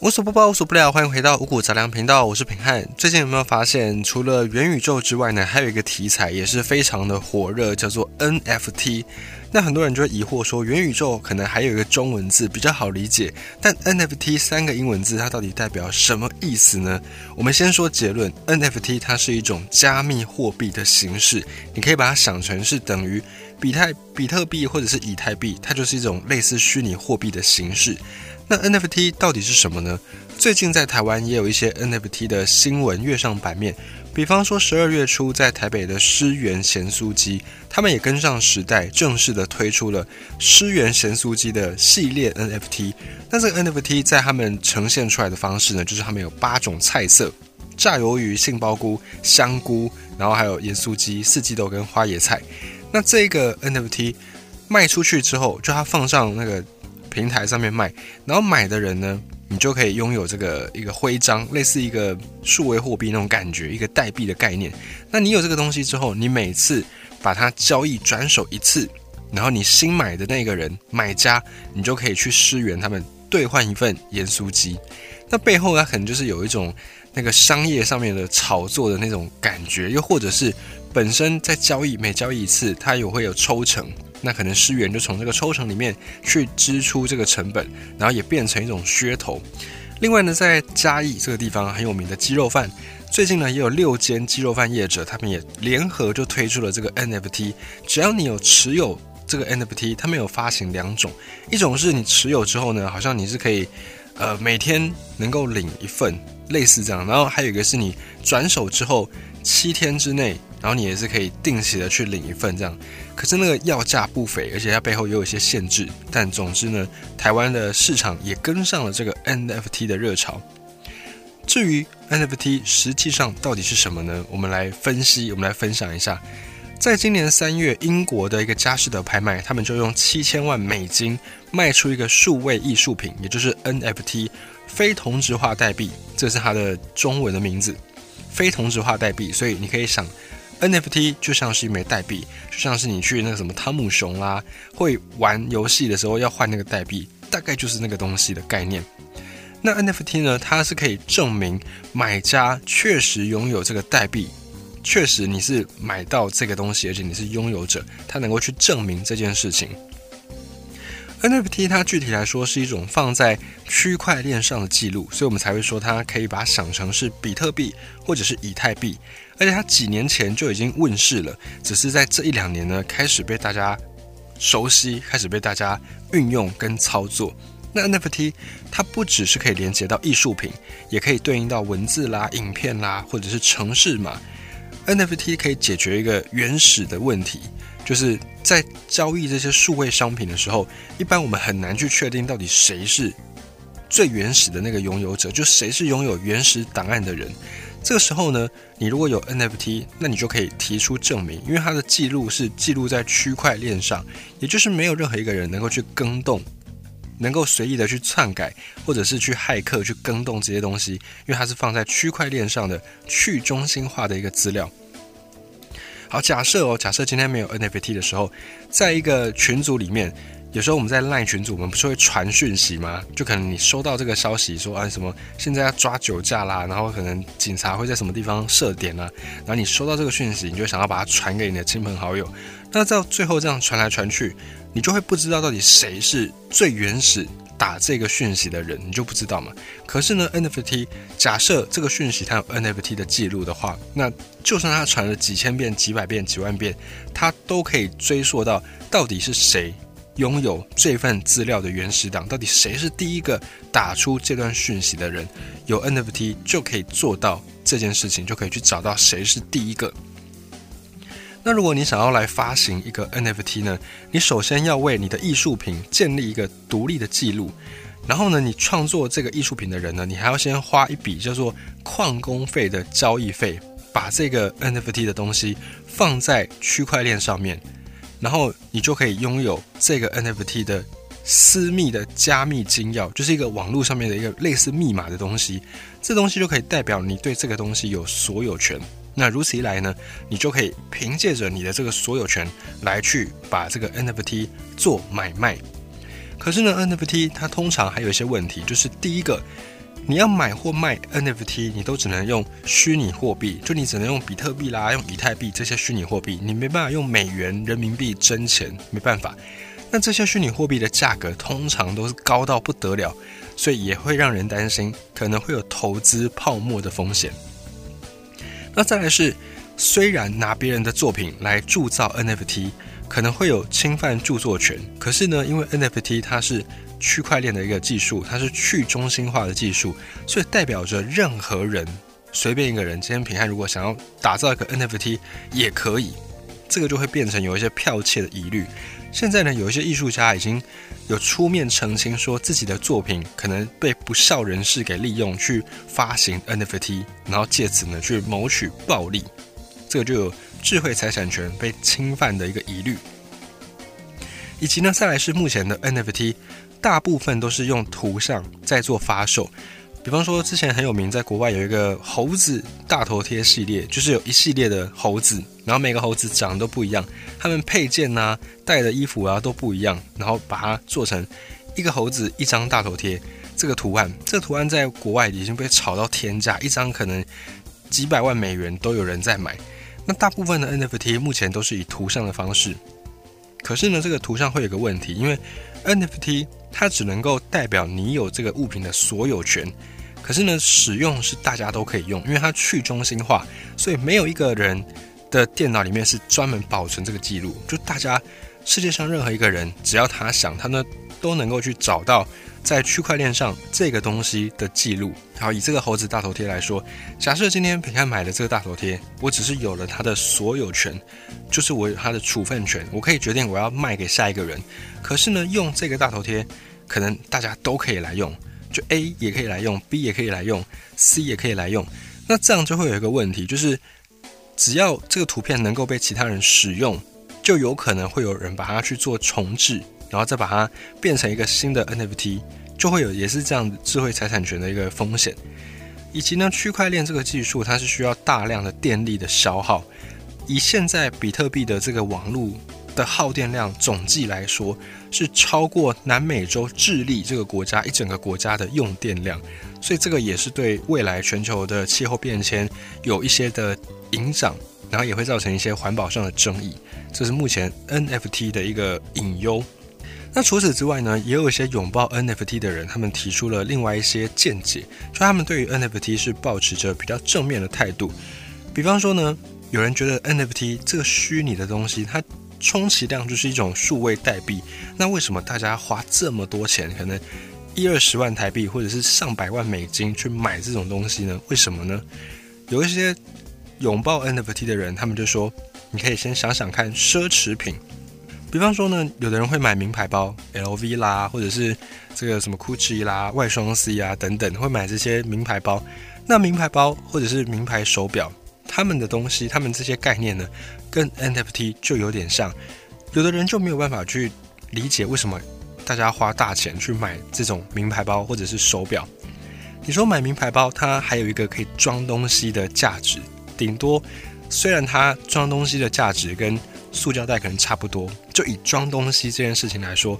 无所不包，无所不聊，欢迎回到五谷杂粮频道，我是平汉。最近有没有发现，除了元宇宙之外呢，还有一个题材也是非常的火热，叫做 NFT。那很多人就会疑惑说，元宇宙可能还有一个中文字比较好理解，但 NFT 三个英文字它到底代表什么意思呢？我们先说结论，NFT 它是一种加密货币的形式，你可以把它想成是等于比泰、比特币或者是以太币，它就是一种类似虚拟货币的形式。那 NFT 到底是什么呢？最近在台湾也有一些 NFT 的新闻跃上版面，比方说十二月初在台北的诗源咸酥鸡，他们也跟上时代，正式的推出了诗源咸酥鸡的系列 NFT。那这个 NFT 在他们呈现出来的方式呢，就是他们有八种菜色：炸鱿鱼、杏鲍菇、香菇，然后还有盐酥鸡、四季豆跟花椰菜。那这个 NFT 卖出去之后，就它放上那个。平台上面卖，然后买的人呢，你就可以拥有这个一个徽章，类似一个数位货币那种感觉，一个代币的概念。那你有这个东西之后，你每次把它交易转手一次，然后你新买的那个人买家，你就可以去支援他们兑换一份盐酥鸡。那背后呢，可能就是有一种那个商业上面的炒作的那种感觉，又或者是本身在交易每交易一次，它也会有抽成。那可能师源就从这个抽成里面去支出这个成本，然后也变成一种噱头。另外呢，在嘉义这个地方很有名的鸡肉饭，最近呢也有六间鸡肉饭业者，他们也联合就推出了这个 NFT。只要你有持有这个 NFT，他们有发行两种，一种是你持有之后呢，好像你是可以呃每天能够领一份，类似这样。然后还有一个是你转手之后七天之内。然后你也是可以定期的去领一份这样，可是那个要价不菲，而且它背后也有一些限制。但总之呢，台湾的市场也跟上了这个 NFT 的热潮。至于 NFT 实际上到底是什么呢？我们来分析，我们来分享一下。在今年三月，英国的一个佳士得拍卖，他们就用七千万美金卖出一个数位艺术品，也就是 NFT 非同质化代币，这是它的中文的名字，非同质化代币。所以你可以想。NFT 就像是一枚代币，就像是你去那个什么汤姆熊啦，会玩游戏的时候要换那个代币，大概就是那个东西的概念。那 NFT 呢，它是可以证明买家确实拥有这个代币，确实你是买到这个东西，而且你是拥有者，它能够去证明这件事情。NFT 它具体来说是一种放在区块链上的记录，所以我们才会说它可以把它想成是比特币或者是以太币。而且它几年前就已经问世了，只是在这一两年呢，开始被大家熟悉，开始被大家运用跟操作。那 NFT 它不只是可以连接到艺术品，也可以对应到文字啦、影片啦，或者是城市嘛。NFT 可以解决一个原始的问题，就是在交易这些数位商品的时候，一般我们很难去确定到底谁是最原始的那个拥有者，就谁是拥有原始档案的人。这个时候呢，你如果有 NFT，那你就可以提出证明，因为它的记录是记录在区块链上，也就是没有任何一个人能够去更动，能够随意的去篡改，或者是去骇客去更动这些东西，因为它是放在区块链上的去中心化的一个资料。好，假设哦，假设今天没有 NFT 的时候，在一个群组里面。有时候我们在赖群组，我们不是会传讯息吗？就可能你收到这个消息说啊什么现在要抓酒驾啦，然后可能警察会在什么地方设点啊，然后你收到这个讯息，你就想要把它传给你的亲朋好友。那到最后这样传来传去，你就会不知道到底谁是最原始打这个讯息的人，你就不知道嘛。可是呢，NFT 假设这个讯息它有 NFT 的记录的话，那就算它传了几千遍、几百遍、几万遍，它都可以追溯到到底是谁。拥有这份资料的原始档，到底谁是第一个打出这段讯息的人？有 NFT 就可以做到这件事情，就可以去找到谁是第一个。那如果你想要来发行一个 NFT 呢？你首先要为你的艺术品建立一个独立的记录，然后呢，你创作这个艺术品的人呢，你还要先花一笔叫做矿工费的交易费，把这个 NFT 的东西放在区块链上面。然后你就可以拥有这个 NFT 的私密的加密金钥，就是一个网络上面的一个类似密码的东西。这东西就可以代表你对这个东西有所有权。那如此一来呢，你就可以凭借着你的这个所有权来去把这个 NFT 做买卖。可是呢，NFT 它通常还有一些问题，就是第一个，你要买或卖 NFT，你都只能用虚拟货币，就你只能用比特币啦，用以太币这些虚拟货币，你没办法用美元、人民币真钱，没办法。那这些虚拟货币的价格通常都是高到不得了，所以也会让人担心可能会有投资泡沫的风险。那再来是，虽然拿别人的作品来铸造 NFT，可能会有侵犯著作权，可是呢，因为 NFT 它是区块链的一个技术，它是去中心化的技术，所以代表着任何人，随便一个人，今天平汉如果想要打造一个 NFT 也可以，这个就会变成有一些剽窃的疑虑。现在呢，有一些艺术家已经有出面澄清，说自己的作品可能被不孝人士给利用去发行 NFT，然后借此呢去谋取暴利，这个就有智慧财产权被侵犯的一个疑虑。以及呢，再来是目前的 NFT，大部分都是用图像在做发售。比方说，之前很有名，在国外有一个猴子大头贴系列，就是有一系列的猴子，然后每个猴子长得都不一样，他们配件呐、戴的衣服啊都不一样，然后把它做成一个猴子一张大头贴。这个图案，这个图案在国外已经被炒到天价，一张可能几百万美元都有人在买。那大部分的 NFT 目前都是以图像的方式。可是呢，这个图像会有个问题，因为 NFT 它只能够代表你有这个物品的所有权，可是呢，使用是大家都可以用，因为它去中心化，所以没有一个人的电脑里面是专门保存这个记录，就大家世界上任何一个人，只要他想，他呢都能够去找到。在区块链上这个东西的记录，好，以这个猴子大头贴来说，假设今天平安买了这个大头贴，我只是有了它的所有权，就是我有它的处分权，我可以决定我要卖给下一个人。可是呢，用这个大头贴，可能大家都可以来用，就 A 也可以来用，B 也可以来用，C 也可以来用。那这样就会有一个问题，就是只要这个图片能够被其他人使用，就有可能会有人把它去做重置。然后再把它变成一个新的 NFT，就会有也是这样智慧财产权的一个风险，以及呢，区块链这个技术它是需要大量的电力的消耗，以现在比特币的这个网络的耗电量总计来说，是超过南美洲智利这个国家一整个国家的用电量，所以这个也是对未来全球的气候变迁有一些的影响，然后也会造成一些环保上的争议，这是目前 NFT 的一个隐忧。那除此之外呢，也有一些拥抱 NFT 的人，他们提出了另外一些见解，就他们对于 NFT 是保持着比较正面的态度。比方说呢，有人觉得 NFT 这个虚拟的东西，它充其量就是一种数位代币。那为什么大家花这么多钱，可能一二十万台币或者是上百万美金去买这种东西呢？为什么呢？有一些拥抱 NFT 的人，他们就说，你可以先想想看，奢侈品。比方说呢，有的人会买名牌包，LV 啦，或者是这个什么 GUCCI 啦、外双 C 啊等等，会买这些名牌包。那名牌包或者是名牌手表，他们的东西，他们这些概念呢，跟 NFT 就有点像。有的人就没有办法去理解为什么大家花大钱去买这种名牌包或者是手表。你说买名牌包，它还有一个可以装东西的价值，顶多虽然它装东西的价值跟塑胶袋可能差不多，就以装东西这件事情来说，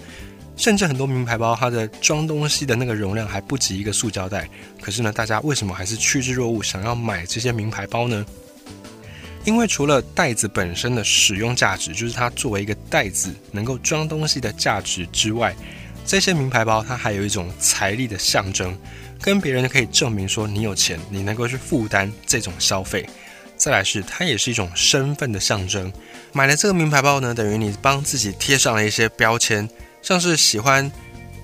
甚至很多名牌包它的装东西的那个容量还不及一个塑胶袋。可是呢，大家为什么还是趋之若鹜，想要买这些名牌包呢？因为除了袋子本身的使用价值，就是它作为一个袋子能够装东西的价值之外，这些名牌包它还有一种财力的象征，跟别人可以证明说你有钱，你能够去负担这种消费。再来是它也是一种身份的象征。买了这个名牌包呢，等于你帮自己贴上了一些标签，像是喜欢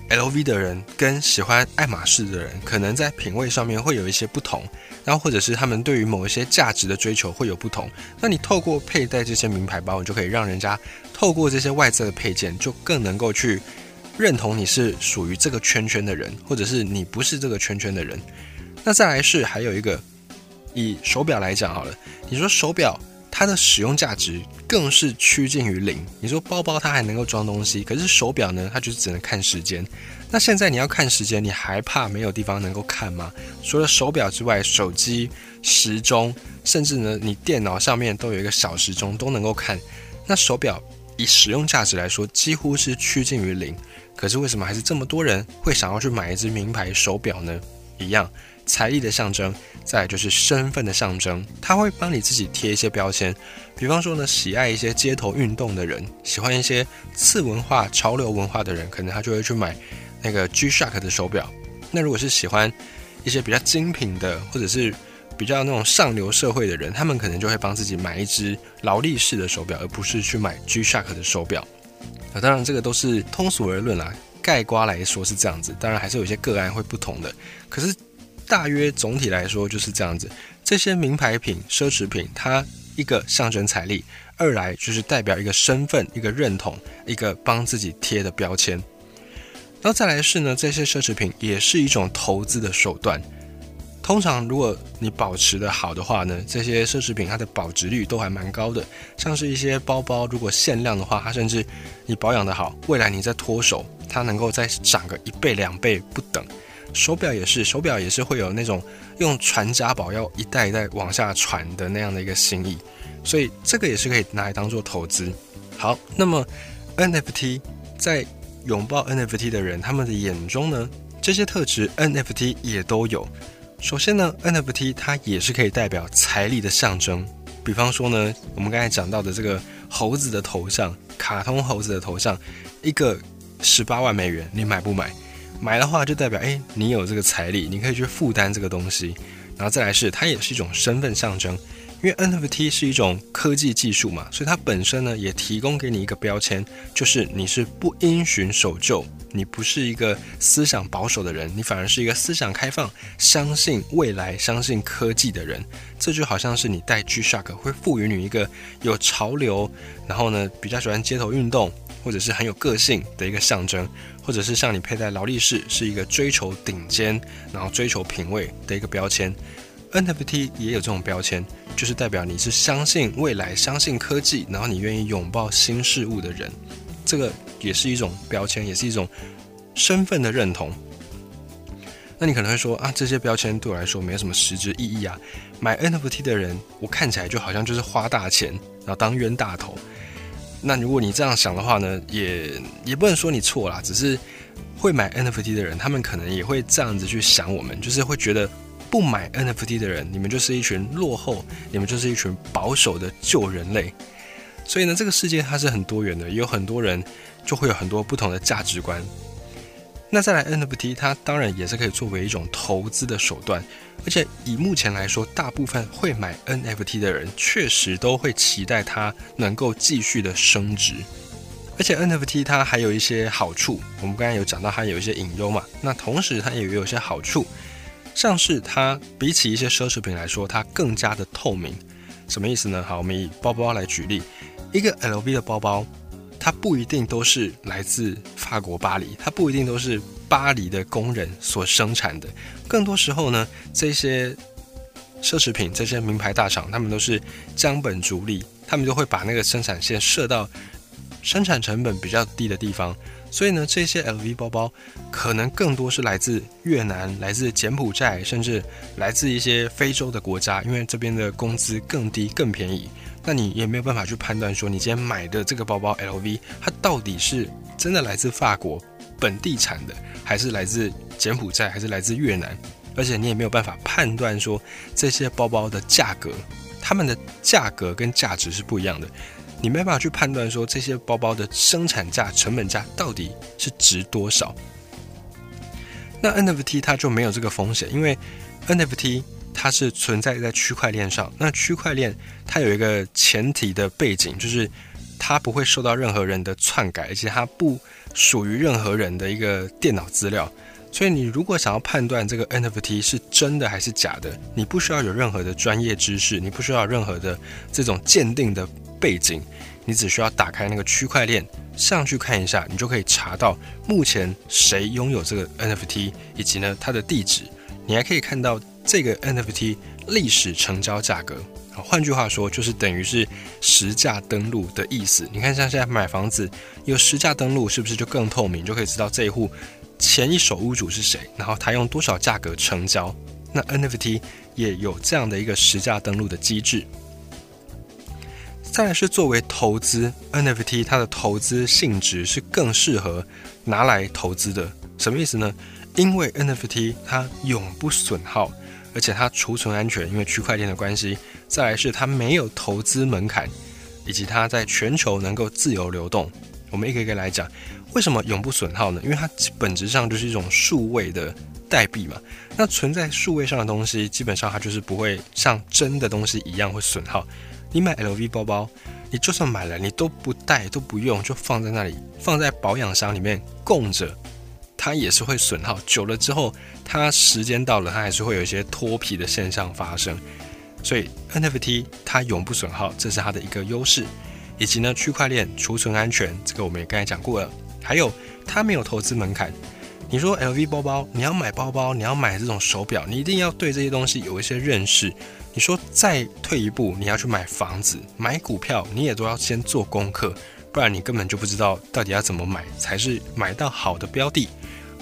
LV 的人跟喜欢爱马仕的人，可能在品味上面会有一些不同，然后或者是他们对于某一些价值的追求会有不同。那你透过佩戴这些名牌包，你就可以让人家透过这些外在的配件，就更能够去认同你是属于这个圈圈的人，或者是你不是这个圈圈的人。那再来是还有一个，以手表来讲好了，你说手表。它的使用价值更是趋近于零。你说包包它还能够装东西，可是手表呢，它就是只能看时间。那现在你要看时间，你还怕没有地方能够看吗？除了手表之外，手机、时钟，甚至呢，你电脑上面都有一个小时钟都能够看。那手表以使用价值来说，几乎是趋近于零。可是为什么还是这么多人会想要去买一只名牌手表呢？一样，财力的象征，再就是身份的象征。他会帮你自己贴一些标签，比方说呢，喜爱一些街头运动的人，喜欢一些次文化、潮流文化的人，可能他就会去买那个 G-Shock 的手表。那如果是喜欢一些比较精品的，或者是比较那种上流社会的人，他们可能就会帮自己买一只劳力士的手表，而不是去买 G-Shock 的手表。啊，当然这个都是通俗而论啦，盖瓜来说是这样子，当然还是有些个案会不同的。可是大约总体来说就是这样子。这些名牌品、奢侈品，它一个象征财力，二来就是代表一个身份、一个认同、一个帮自己贴的标签。然后再来是呢，这些奢侈品也是一种投资的手段。通常如果你保持的好的话呢，这些奢侈品它的保值率都还蛮高的。像是一些包包，如果限量的话，它甚至你保养的好，未来你再脱手，它能够再涨个一倍两倍不等。手表也是，手表也是会有那种用传家宝要一代一代往下传的那样的一个心意，所以这个也是可以拿来当做投资。好，那么 NFT 在。拥抱 NFT 的人，他们的眼中呢，这些特质 NFT 也都有。首先呢，NFT 它也是可以代表财力的象征。比方说呢，我们刚才讲到的这个猴子的头像，卡通猴子的头像，一个十八万美元，你买不买？买的话就代表，哎，你有这个财力，你可以去负担这个东西。然后再来是，它也是一种身份象征。因为 NFT 是一种科技技术嘛，所以它本身呢也提供给你一个标签，就是你是不因循守旧，你不是一个思想保守的人，你反而是一个思想开放、相信未来、相信科技的人。这就好像是你戴 G-Shock 会赋予你一个有潮流，然后呢比较喜欢街头运动，或者是很有个性的一个象征，或者是像你佩戴劳力士是一个追求顶尖，然后追求品味的一个标签。NFT 也有这种标签，就是代表你是相信未来、相信科技，然后你愿意拥抱新事物的人。这个也是一种标签，也是一种身份的认同。那你可能会说啊，这些标签对我来说没有什么实质意义啊。买 NFT 的人，我看起来就好像就是花大钱，然后当冤大头。那如果你这样想的话呢，也也不能说你错啦，只是会买 NFT 的人，他们可能也会这样子去想我们，就是会觉得。不买 NFT 的人，你们就是一群落后，你们就是一群保守的旧人类。所以呢，这个世界它是很多元的，有很多人就会有很多不同的价值观。那再来 NFT，它当然也是可以作为一种投资的手段，而且以目前来说，大部分会买 NFT 的人确实都会期待它能够继续的升值。而且 NFT 它还有一些好处，我们刚才有讲到它有一些隐忧嘛，那同时它也有一些好处。像是它比起一些奢侈品来说，它更加的透明，什么意思呢？好，我们以包包来举例，一个 LV 的包包，它不一定都是来自法国巴黎，它不一定都是巴黎的工人所生产的，更多时候呢，这些奢侈品、这些名牌大厂，他们都是将本逐利，他们就会把那个生产线设到生产成本比较低的地方。所以呢，这些 LV 包包可能更多是来自越南、来自柬埔寨，甚至来自一些非洲的国家，因为这边的工资更低、更便宜。那你也没有办法去判断说，你今天买的这个包包 LV，它到底是真的来自法国本地产的，还是来自柬埔寨，还是来自越南？而且你也没有办法判断说，这些包包的价格，它们的价格跟价值是不一样的。你没办法去判断说这些包包的生产价、成本价到底是值多少。那 NFT 它就没有这个风险，因为 NFT 它是存在在区块链上。那区块链它有一个前提的背景，就是它不会受到任何人的篡改，而且它不属于任何人的一个电脑资料。所以你如果想要判断这个 NFT 是真的还是假的，你不需要有任何的专业知识，你不需要任何的这种鉴定的。背景，你只需要打开那个区块链上去看一下，你就可以查到目前谁拥有这个 NFT，以及呢它的地址。你还可以看到这个 NFT 历史成交价格。换句话说，就是等于是实价登录的意思。你看，像现在买房子有实价登录，是不是就更透明，就可以知道这一户前一手屋主是谁，然后他用多少价格成交？那 NFT 也有这样的一个实价登录的机制。再来是作为投资 NFT，它的投资性质是更适合拿来投资的。什么意思呢？因为 NFT 它永不损耗，而且它储存安全，因为区块链的关系。再来是它没有投资门槛，以及它在全球能够自由流动。我们一个一个来讲，为什么永不损耗呢？因为它本质上就是一种数位的代币嘛。那存在数位上的东西，基本上它就是不会像真的东西一样会损耗。你买 LV 包包，你就算买了，你都不带都不用，就放在那里，放在保养箱里面供着。它也是会损耗，久了之后，它时间到了，它还是会有一些脱皮的现象发生。所以 NFT 它永不损耗，这是它的一个优势。以及呢，区块链储存安全，这个我们也刚才讲过了。还有它没有投资门槛。你说 LV 包包，你要买包包，你要买这种手表，你一定要对这些东西有一些认识。你说再退一步，你要去买房子、买股票，你也都要先做功课，不然你根本就不知道到底要怎么买才是买到好的标的。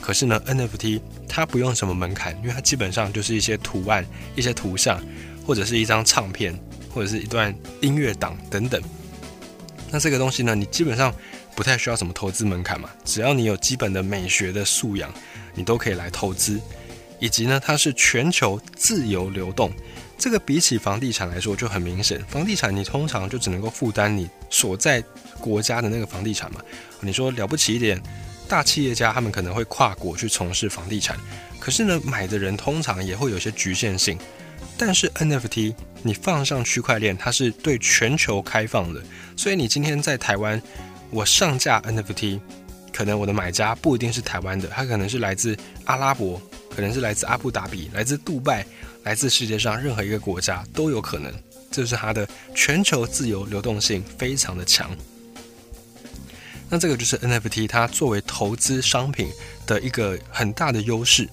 可是呢，NFT 它不用什么门槛，因为它基本上就是一些图案、一些图像，或者是一张唱片，或者是一段音乐档等等。那这个东西呢，你基本上不太需要什么投资门槛嘛，只要你有基本的美学的素养，你都可以来投资。以及呢，它是全球自由流动，这个比起房地产来说就很明显。房地产你通常就只能够负担你所在国家的那个房地产嘛。你说了不起一点。大企业家他们可能会跨国去从事房地产，可是呢，买的人通常也会有些局限性。但是 NFT 你放上区块链，它是对全球开放的，所以你今天在台湾，我上架 NFT，可能我的买家不一定是台湾的，他可能是来自阿拉伯，可能是来自阿布达比，来自杜拜，来自世界上任何一个国家都有可能。这是它的全球自由流动性非常的强。那这个就是 NFT，它作为投资商品的一个很大的优势。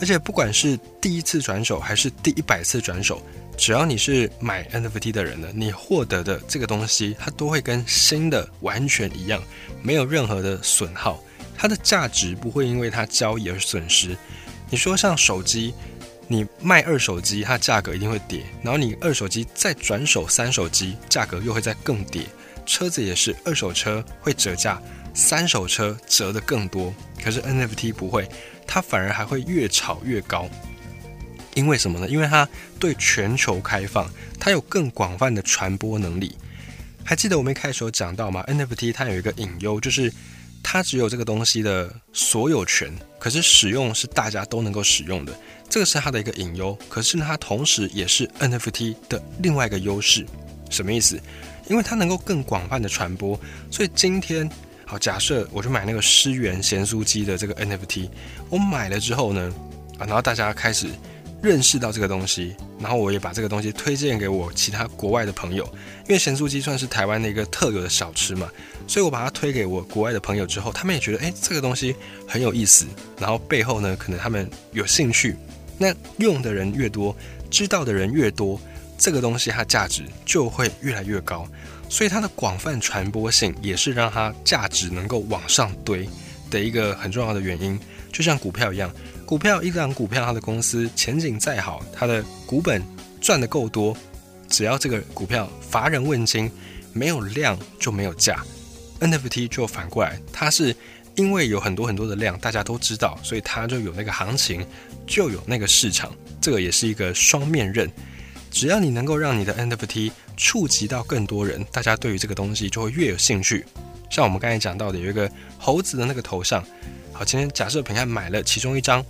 而且不管是第一次转手还是第一百次转手，只要你是买 NFT 的人呢，你获得的这个东西，它都会跟新的完全一样，没有任何的损耗，它的价值不会因为它交易而损失。你说像手机，你卖二手机，它价格一定会跌，然后你二手机再转手三手机，价格又会再更跌。车子也是，二手车会折价，三手车折的更多。可是 NFT 不会，它反而还会越炒越高。因为什么呢？因为它对全球开放，它有更广泛的传播能力。还记得我们一开始有讲到吗？NFT 它有一个隐忧，就是它只有这个东西的所有权，可是使用是大家都能够使用的，这个是它的一个隐忧。可是呢，它同时也是 NFT 的另外一个优势。什么意思？因为它能够更广泛的传播，所以今天好假设我去买那个诗源咸酥鸡的这个 NFT，我买了之后呢，啊，然后大家开始认识到这个东西，然后我也把这个东西推荐给我其他国外的朋友，因为咸酥鸡算是台湾的一个特有的小吃嘛，所以我把它推给我国外的朋友之后，他们也觉得哎这个东西很有意思，然后背后呢可能他们有兴趣，那用的人越多，知道的人越多。这个东西它价值就会越来越高，所以它的广泛传播性也是让它价值能够往上堆的一个很重要的原因。就像股票一样，股票一档股票它的公司前景再好，它的股本赚的够多，只要这个股票乏人问津，没有量就没有价。NFT 就反过来，它是因为有很多很多的量，大家都知道，所以它就有那个行情，就有那个市场。这个也是一个双面刃。只要你能够让你的 NFT 触及到更多人，大家对于这个东西就会越有兴趣。像我们刚才讲到的，有一个猴子的那个头像。好，今天假设平安买了其中一张，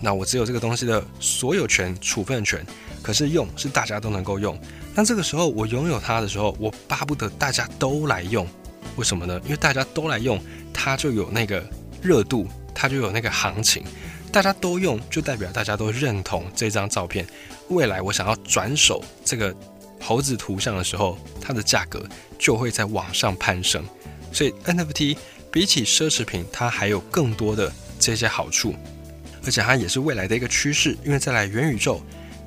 那我只有这个东西的所有权、处分权，可是用是大家都能够用。那这个时候我拥有它的时候，我巴不得大家都来用。为什么呢？因为大家都来用，它就有那个热度，它就有那个行情。大家都用，就代表大家都认同这张照片。未来我想要转手这个猴子图像的时候，它的价格就会在往上攀升。所以 NFT 比起奢侈品，它还有更多的这些好处，而且它也是未来的一个趋势。因为再来元宇宙，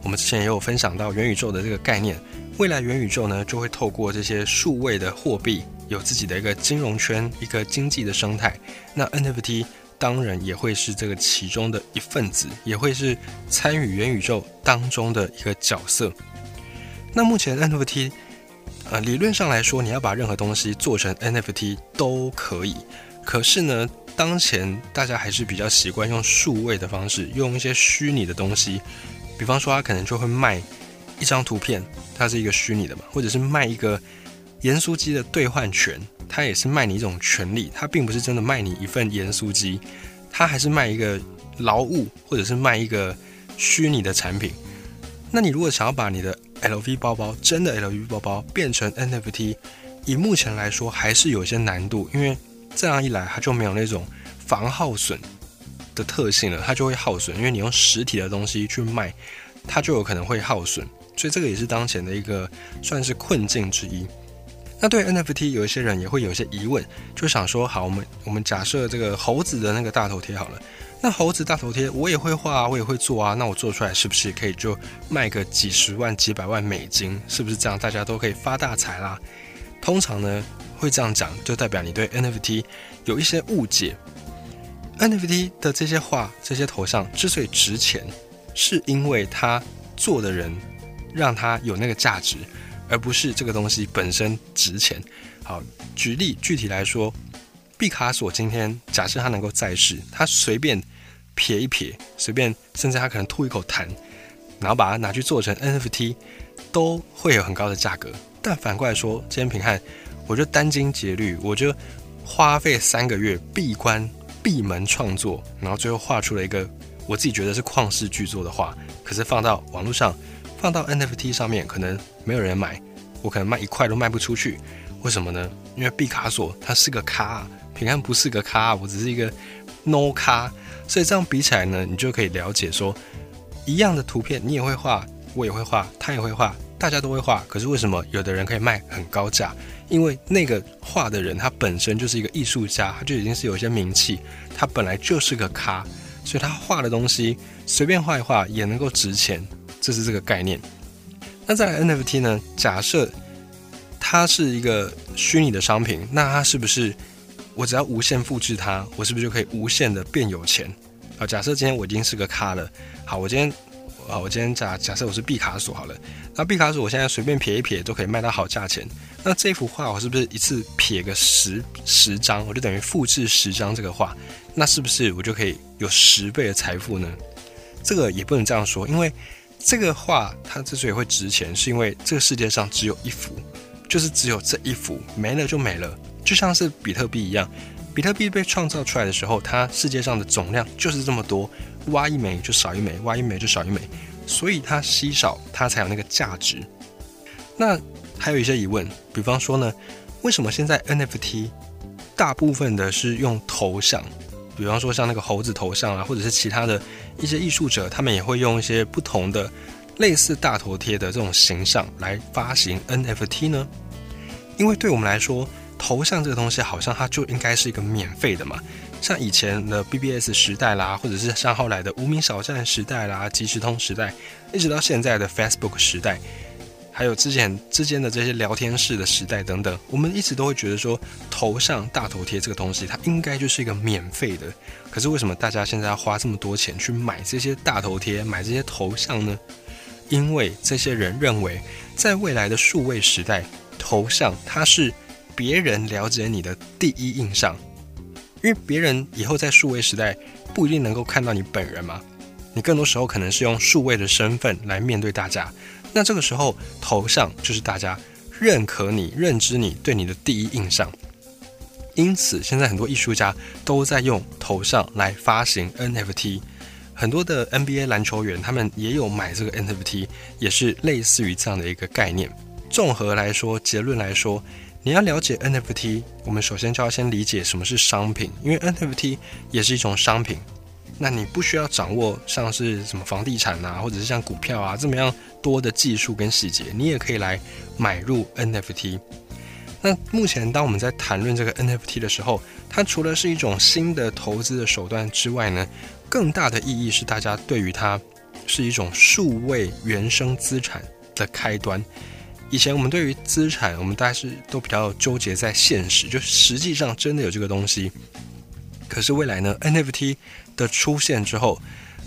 我们之前也有分享到元宇宙的这个概念。未来元宇宙呢，就会透过这些数位的货币，有自己的一个金融圈、一个经济的生态。那 NFT。当然也会是这个其中的一份子，也会是参与元宇宙当中的一个角色。那目前 NFT，呃，理论上来说，你要把任何东西做成 NFT 都可以。可是呢，当前大家还是比较习惯用数位的方式，用一些虚拟的东西，比方说他可能就会卖一张图片，它是一个虚拟的嘛，或者是卖一个盐酥鸡的兑换权，它也是卖你一种权利，它并不是真的卖你一份盐酥鸡，它还是卖一个劳务，或者是卖一个虚拟的产品。那你如果想要把你的 LV 包包真的 LV 包包变成 NFT，以目前来说还是有些难度，因为这样一来它就没有那种防耗损的特性了，它就会耗损，因为你用实体的东西去卖，它就有可能会耗损，所以这个也是当前的一个算是困境之一。那对 NFT 有一些人也会有一些疑问，就想说，好，我们我们假设这个猴子的那个大头贴好了。那猴子大头贴我也会画啊，我也会做啊。那我做出来是不是可以就卖个几十万、几百万美金？是不是这样大家都可以发大财啦？通常呢会这样讲，就代表你对 NFT 有一些误解。NFT 的这些画、这些头像之所以值钱，是因为他做的人让他有那个价值，而不是这个东西本身值钱。好，举例具体来说。毕卡索今天假设他能够在世，他随便撇一撇，随便甚至他可能吐一口痰，然后把它拿去做成 NFT，都会有很高的价格。但反过来说，今天平汉，我就殚精竭虑，我就花费三个月闭关闭门创作，然后最后画出了一个我自己觉得是旷世巨作的画。可是放到网络上，放到 NFT 上面，可能没有人买，我可能卖一块都卖不出去。为什么呢？因为毕卡索他是个咖。平安不是个咖，我只是一个 no 咖，所以这样比起来呢，你就可以了解说，一样的图片你也会画，我也会画，他也会画，大家都会画，可是为什么有的人可以卖很高价？因为那个画的人他本身就是一个艺术家，他就已经是有一些名气，他本来就是个咖，所以他画的东西随便画一画也能够值钱，这是这个概念。那在 NFT 呢？假设它是一个虚拟的商品，那它是不是？我只要无限复制它，我是不是就可以无限的变有钱？啊，假设今天我已经是个咖了。好，我今天啊，我今天假假设我是毕卡索好了。那毕卡索我现在随便撇一撇都可以卖到好价钱。那这幅画我是不是一次撇个十十张，我就等于复制十张这个画？那是不是我就可以有十倍的财富呢？这个也不能这样说，因为这个画它之所以会值钱，是因为这个世界上只有一幅，就是只有这一幅，没了就没了。就像是比特币一样，比特币被创造出来的时候，它世界上的总量就是这么多，挖一枚就少一枚，挖一枚就少一枚，所以它稀少，它才有那个价值。那还有一些疑问，比方说呢，为什么现在 NFT 大部分的是用头像？比方说像那个猴子头像啊，或者是其他的一些艺术者，他们也会用一些不同的类似大头贴的这种形象来发行 NFT 呢？因为对我们来说，头像这个东西好像它就应该是一个免费的嘛，像以前的 BBS 时代啦，或者是像后来的无名小站时代啦、即时通时代，一直到现在的 Facebook 时代，还有之前之间的这些聊天室的时代等等，我们一直都会觉得说头像大头贴这个东西它应该就是一个免费的，可是为什么大家现在要花这么多钱去买这些大头贴、买这些头像呢？因为这些人认为，在未来的数位时代，头像它是。别人了解你的第一印象，因为别人以后在数位时代不一定能够看到你本人嘛，你更多时候可能是用数位的身份来面对大家。那这个时候，头像就是大家认可你、认知你、对你的第一印象。因此，现在很多艺术家都在用头像来发行 NFT，很多的 NBA 篮球员他们也有买这个 NFT，也是类似于这样的一个概念。综合来说，结论来说。你要了解 NFT，我们首先就要先理解什么是商品，因为 NFT 也是一种商品。那你不需要掌握像是什么房地产啊，或者是像股票啊这么样多的技术跟细节，你也可以来买入 NFT。那目前当我们在谈论这个 NFT 的时候，它除了是一种新的投资的手段之外呢，更大的意义是大家对于它是一种数位原生资产的开端。以前我们对于资产，我们大概是都比较纠结在现实，就实际上真的有这个东西。可是未来呢，NFT 的出现之后，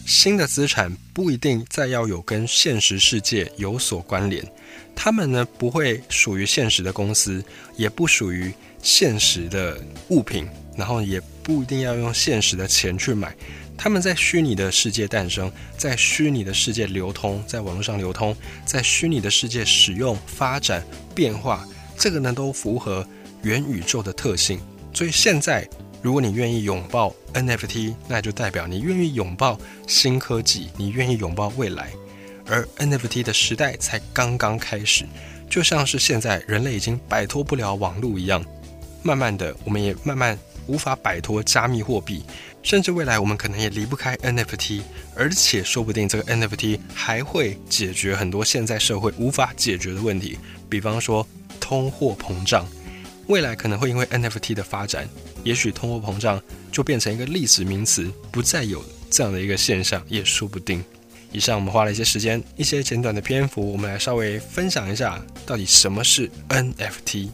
新的资产不一定再要有跟现实世界有所关联，他们呢不会属于现实的公司，也不属于现实的物品，然后也不一定要用现实的钱去买。他们在虚拟的世界诞生，在虚拟的世界流通，在网络上流通，在虚拟的世界使用、发展、变化，这个呢都符合元宇宙的特性。所以现在，如果你愿意拥抱 NFT，那就代表你愿意拥抱新科技，你愿意拥抱未来。而 NFT 的时代才刚刚开始，就像是现在人类已经摆脱不了网络一样，慢慢的，我们也慢慢无法摆脱加密货币。甚至未来我们可能也离不开 NFT，而且说不定这个 NFT 还会解决很多现在社会无法解决的问题，比方说通货膨胀。未来可能会因为 NFT 的发展，也许通货膨胀就变成一个历史名词，不再有这样的一个现象，也说不定。以上我们花了一些时间，一些简短的篇幅，我们来稍微分享一下到底什么是 NFT。